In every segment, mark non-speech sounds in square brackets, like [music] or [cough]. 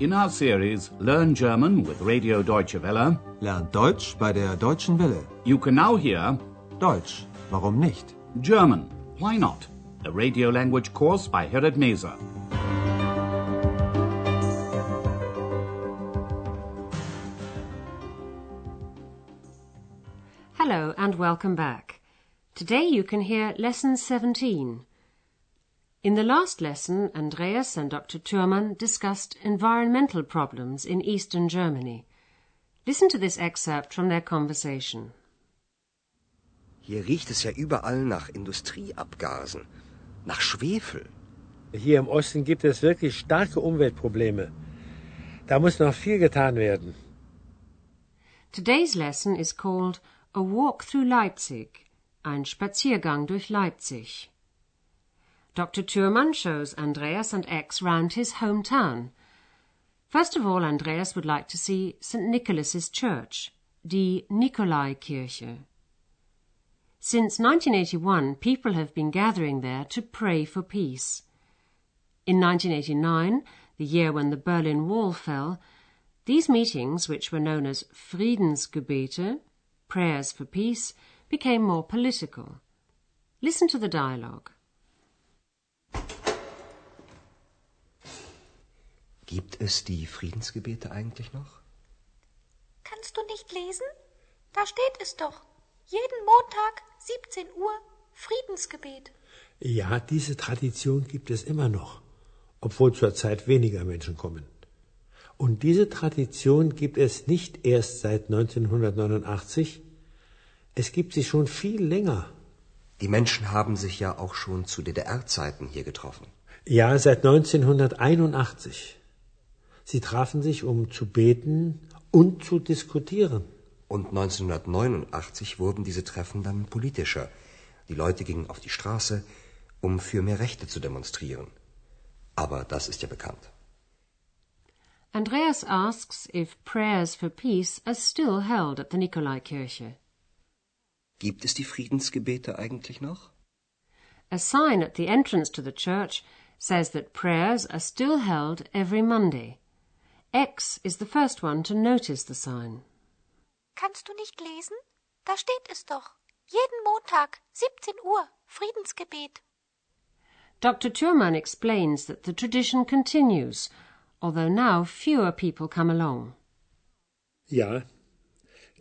In our series Learn German with Radio Deutsche Welle, Lernt Deutsch bei der Deutschen Welle. you can now hear Deutsch, warum nicht? German, Why Not? A radio language course by Herrad Meese. Hello and welcome back. Today you can hear Lesson 17. In the last lesson, Andreas and Dr. Thürmann discussed environmental problems in eastern Germany. Listen to this excerpt from their conversation. Hier riecht es ja überall nach Industrieabgasen, nach Schwefel. Hier im Osten gibt es wirklich starke Umweltprobleme. Da muss noch viel getan werden. Today's lesson is called A Walk Through Leipzig, ein Spaziergang durch Leipzig. Dr. Thürmann shows Andreas and Ex round his hometown. First of all, Andreas would like to see St. Nicholas's Church, die Nikolaikirche. Since 1981, people have been gathering there to pray for peace. In 1989, the year when the Berlin Wall fell, these meetings, which were known as Friedensgebete, prayers for peace, became more political. Listen to the dialogue. Gibt es die Friedensgebete eigentlich noch? Kannst du nicht lesen? Da steht es doch. Jeden Montag, 17 Uhr, Friedensgebet. Ja, diese Tradition gibt es immer noch, obwohl zurzeit weniger Menschen kommen. Und diese Tradition gibt es nicht erst seit 1989, es gibt sie schon viel länger. Die Menschen haben sich ja auch schon zu DDR-Zeiten hier getroffen. Ja, seit 1981. Sie trafen sich, um zu beten und zu diskutieren. Und 1989 wurden diese Treffen dann politischer. Die Leute gingen auf die Straße, um für mehr Rechte zu demonstrieren. Aber das ist ja bekannt. Andreas asks if prayers for peace are still held at the Nikolaikirche. Gibt es die Friedensgebete eigentlich noch? A sign at the entrance to the church says that prayers are still held every Monday. Ex is the first one to notice the sign. Kannst du nicht lesen? Da steht es doch. Jeden Montag, 17 Uhr, Friedensgebet. Dr. Thürmann explains that the tradition continues, although now fewer people come along. Ja,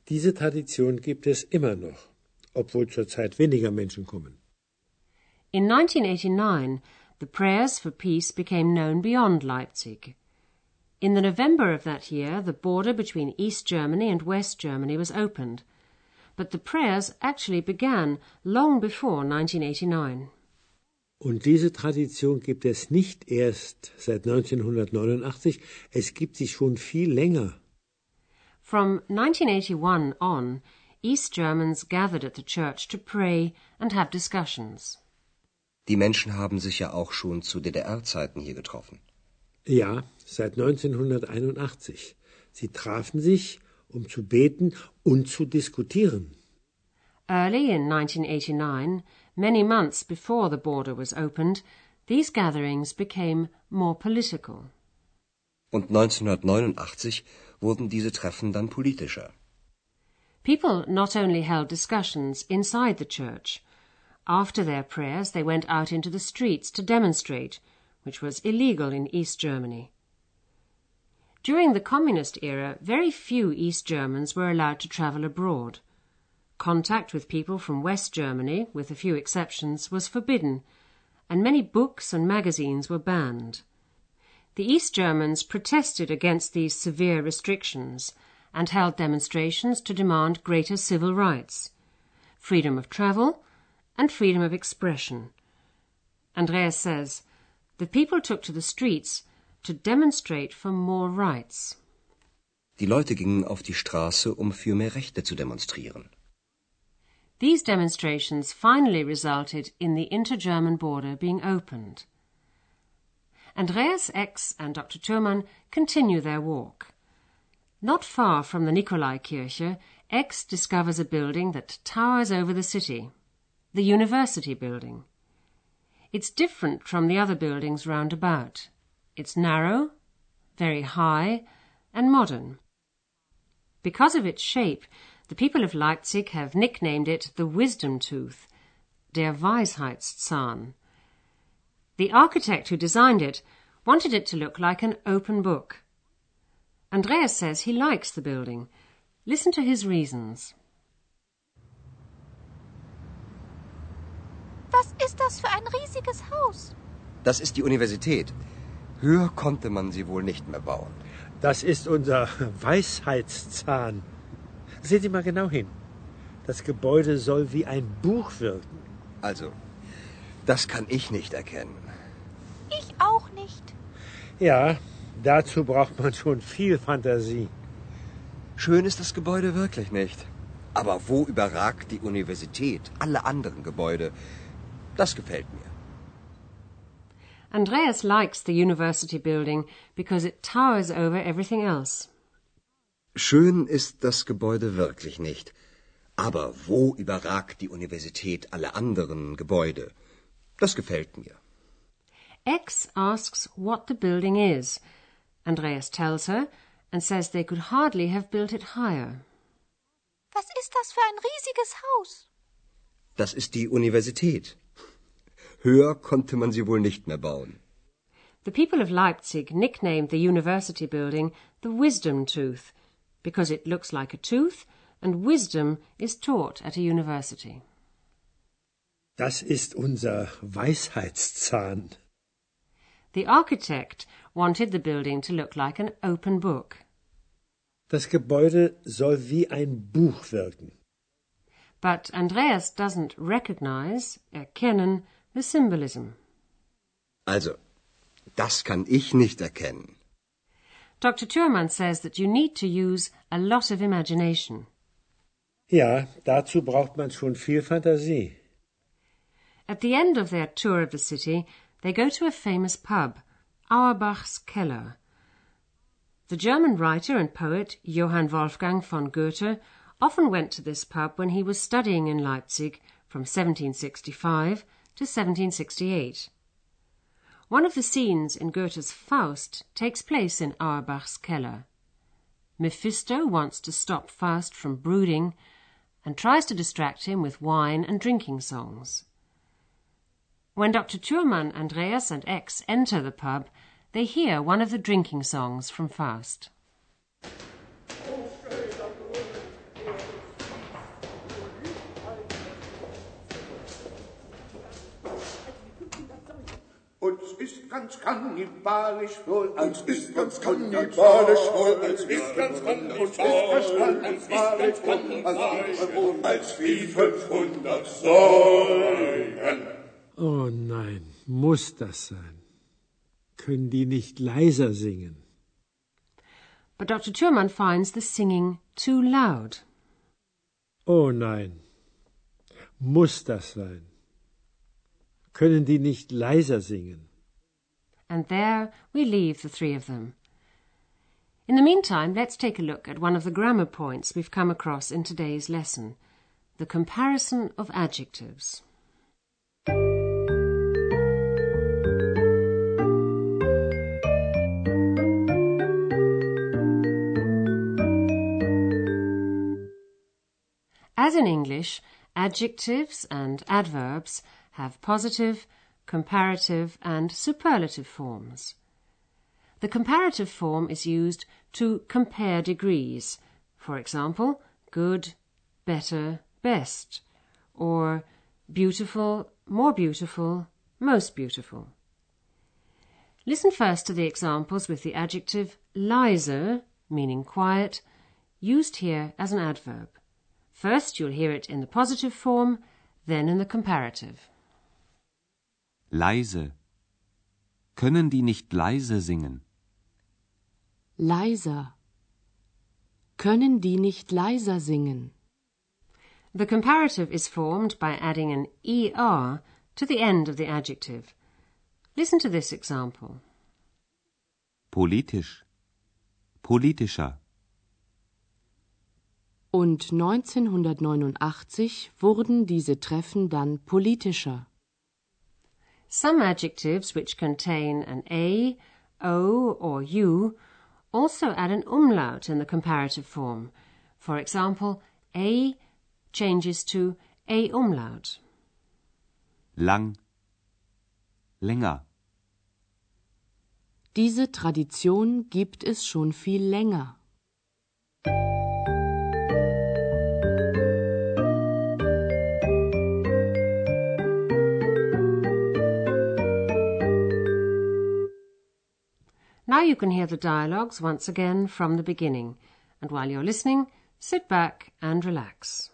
diese Tradition gibt es immer noch, obwohl zurzeit weniger Menschen kommen. In 1989, the prayers for peace became known beyond Leipzig. In the November of that year, the border between East Germany and West Germany was opened, but the prayers actually began long before 1989. Und diese Tradition gibt es nicht erst seit 1989, es gibt sie schon viel länger. From 1981 on, East Germans gathered at the church to pray and have discussions. Die Menschen haben sich ja auch schon zu DDR-Zeiten hier getroffen. Ja, seit 1981. Sie trafen sich, um zu beten und zu diskutieren. Early in 1989, many months before the border was opened, these gatherings became more political. Und 1989 wurden diese Treffen dann politischer. People not only held discussions inside the church. After their prayers, they went out into the streets to demonstrate, which was illegal in East Germany. During the communist era, very few East Germans were allowed to travel abroad. Contact with people from West Germany, with a few exceptions, was forbidden, and many books and magazines were banned. The East Germans protested against these severe restrictions and held demonstrations to demand greater civil rights, freedom of travel, and freedom of expression. Andreas says, the people took to the streets to demonstrate for more rights. Die Leute gingen auf die Straße, um für mehr Rechte zu demonstrieren. These demonstrations finally resulted in the inter-German border being opened. Andreas Ex and Dr. Thürmann continue their walk. Not far from the Nikolaikirche, Ex discovers a building that towers over the city, the University Building. It's different from the other buildings round about. It's narrow, very high, and modern. Because of its shape, the people of Leipzig have nicknamed it the wisdom tooth, der Weisheitszahn. The architect who designed it wanted it to look like an open book. Andreas says he likes the building. Listen to his reasons. Was ist das für ein riesiges Haus? Das ist die Universität. Höher konnte man sie wohl nicht mehr bauen. Das ist unser [laughs] Weisheitszahn. Sehen Sie mal genau hin. Das Gebäude soll wie ein Buch wirken. Also, das kann ich nicht erkennen. Ich auch nicht. Ja, dazu braucht man schon viel Fantasie. Schön ist das Gebäude wirklich nicht. Aber wo überragt die Universität alle anderen Gebäude? Das gefällt mir. Andreas likes the university building because it towers over everything else. Schön ist das Gebäude wirklich nicht. Aber wo überragt die Universität alle anderen Gebäude? Das gefällt mir. Ex asks what the building is. Andreas tells her and says they could hardly have built it higher. Was ist das für ein riesiges Haus? Das ist die Universität. Höher konnte man sie wohl nicht mehr bauen. The people of Leipzig nicknamed the university building the Wisdom Tooth because it looks like a tooth and wisdom is taught at a university. Das ist unser Weisheitszahn. The architect wanted the building to look like an open book. Das Gebäude soll wie ein Buch wirken. But Andreas doesn't recognize, erkennen, the symbolism. Also, das kann ich nicht erkennen. Dr. Thürmann says that you need to use a lot of imagination. Ja, dazu braucht man schon viel Fantasie. At the end of their tour of the city, they go to a famous pub, Auerbach's Keller. The German writer and poet Johann Wolfgang von Goethe often went to this pub when he was studying in Leipzig from 1765 to 1768. One of the scenes in Goethe's Faust takes place in Auerbach's Keller. Mephisto wants to stop Faust from brooding and tries to distract him with wine and drinking songs. When Dr. Thürmann, Andreas, and Ex enter the pub, they hear one of the drinking songs from Faust. Uns ist ganz kannibalisch wohl, uns ist ganz kannibalisch wohl, uns ist ganz kannibalisch wohl, als wie 500 Säulen. Oh nein, muss das sein? Können die nicht leiser singen? But Dr. Thurman finds the singing too loud. Oh nein, muss das sein? Können die nicht leiser singen? And there we leave the three of them. In the meantime, let's take a look at one of the grammar points we've come across in today's lesson the comparison of adjectives. As in English, adjectives and adverbs have positive, comparative, and superlative forms. The comparative form is used to compare degrees, for example, good, better, best, or beautiful, more beautiful, most beautiful. Listen first to the examples with the adjective leise, meaning quiet, used here as an adverb. First, you'll hear it in the positive form, then in the comparative. Leise. Können die nicht leise singen? Leiser. Können die nicht leiser singen? The comparative is formed by adding an er to the end of the adjective. Listen to this example. Politisch. Politischer. Und 1989 wurden diese Treffen dann politischer. Some adjectives which contain an a, o, or u Also add an umlaut in the comparative form. For example, a changes to a umlaut. Lang. Länger. Diese Tradition gibt es schon viel länger. Now you can hear the dialogues once again from the beginning. And while you're listening, sit back and relax.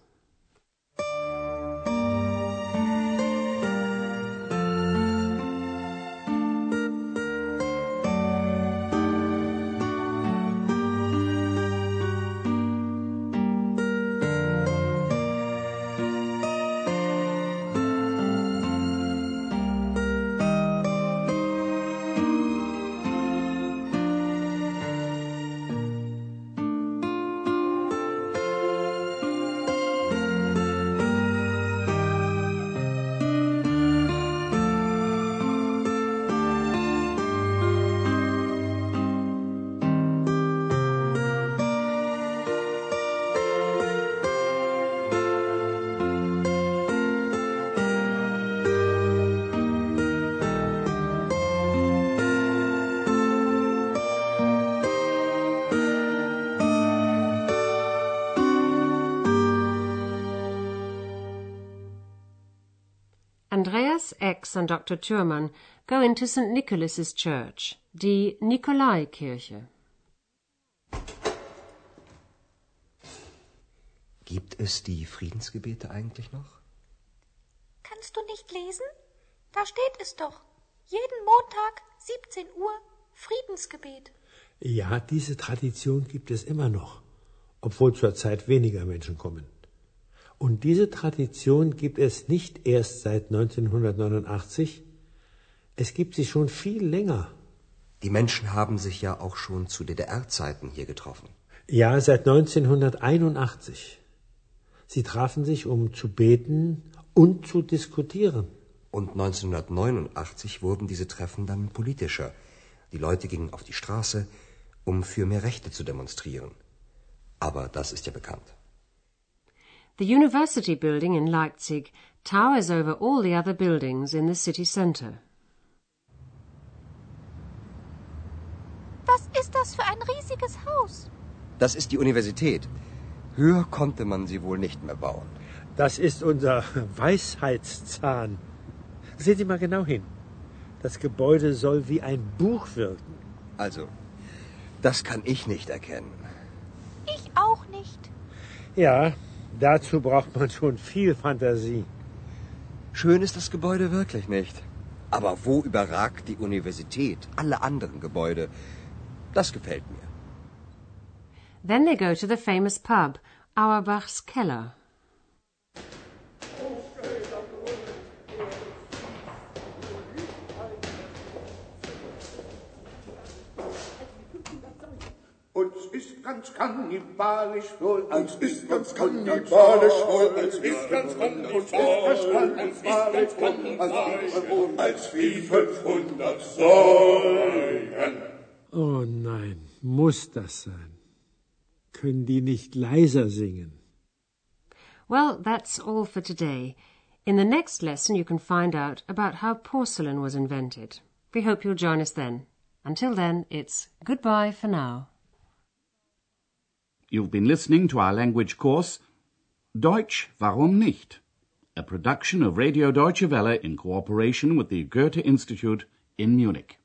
X and Dr. Thürmann go into St. Nicholas's Church, die Nikolaikirche. Gibt es die Friedensgebete eigentlich noch? Kannst du nicht lesen? Da steht es doch. Jeden Montag, 17 Uhr, Friedensgebet. Ja, diese Tradition gibt es immer noch, obwohl zurzeit weniger Menschen kommen. Und diese Tradition gibt es nicht erst seit 1989, es gibt sie schon viel länger. Die Menschen haben sich ja auch schon zu DDR-Zeiten hier getroffen. Ja, seit 1981. Sie trafen sich, um zu beten und zu diskutieren. Und 1989 wurden diese Treffen dann politischer. Die Leute gingen auf die Straße, um für mehr Rechte zu demonstrieren. Aber das ist ja bekannt. The university building in Leipzig towers over all the other buildings in the city centre. Was ist das für ein riesiges Haus? Das ist die Universität. Höher konnte man sie wohl nicht mehr bauen. Das ist unser Weisheitszahn. Sehen Sie mal genau hin. Das Gebäude soll wie ein Buch wirken. Also, das kann ich nicht erkennen. Ich auch nicht. Ja, dazu braucht man schon viel Fantasie. Schön ist das Gebäude wirklich nicht. Aber wo überragt die Universität alle anderen Gebäude? Das gefällt mir. Then they go to the famous pub, Auerbach's Keller. Ist ganz kannibalisch wohl, uns ist ganz kannibalisch wohl, uns ist ganz kannibalisch wohl, als wie 500 Säulen. Oh nein, muss das sein? Können die nicht leiser singen? Well, that's all for today. In the next lesson, you can find out about how porcelain was invented. We hope you'll join us then. Until then, it's goodbye for now. You've been listening to our language course Deutsch, warum nicht? A production of Radio Deutsche Welle in cooperation with the Goethe Institute in Munich.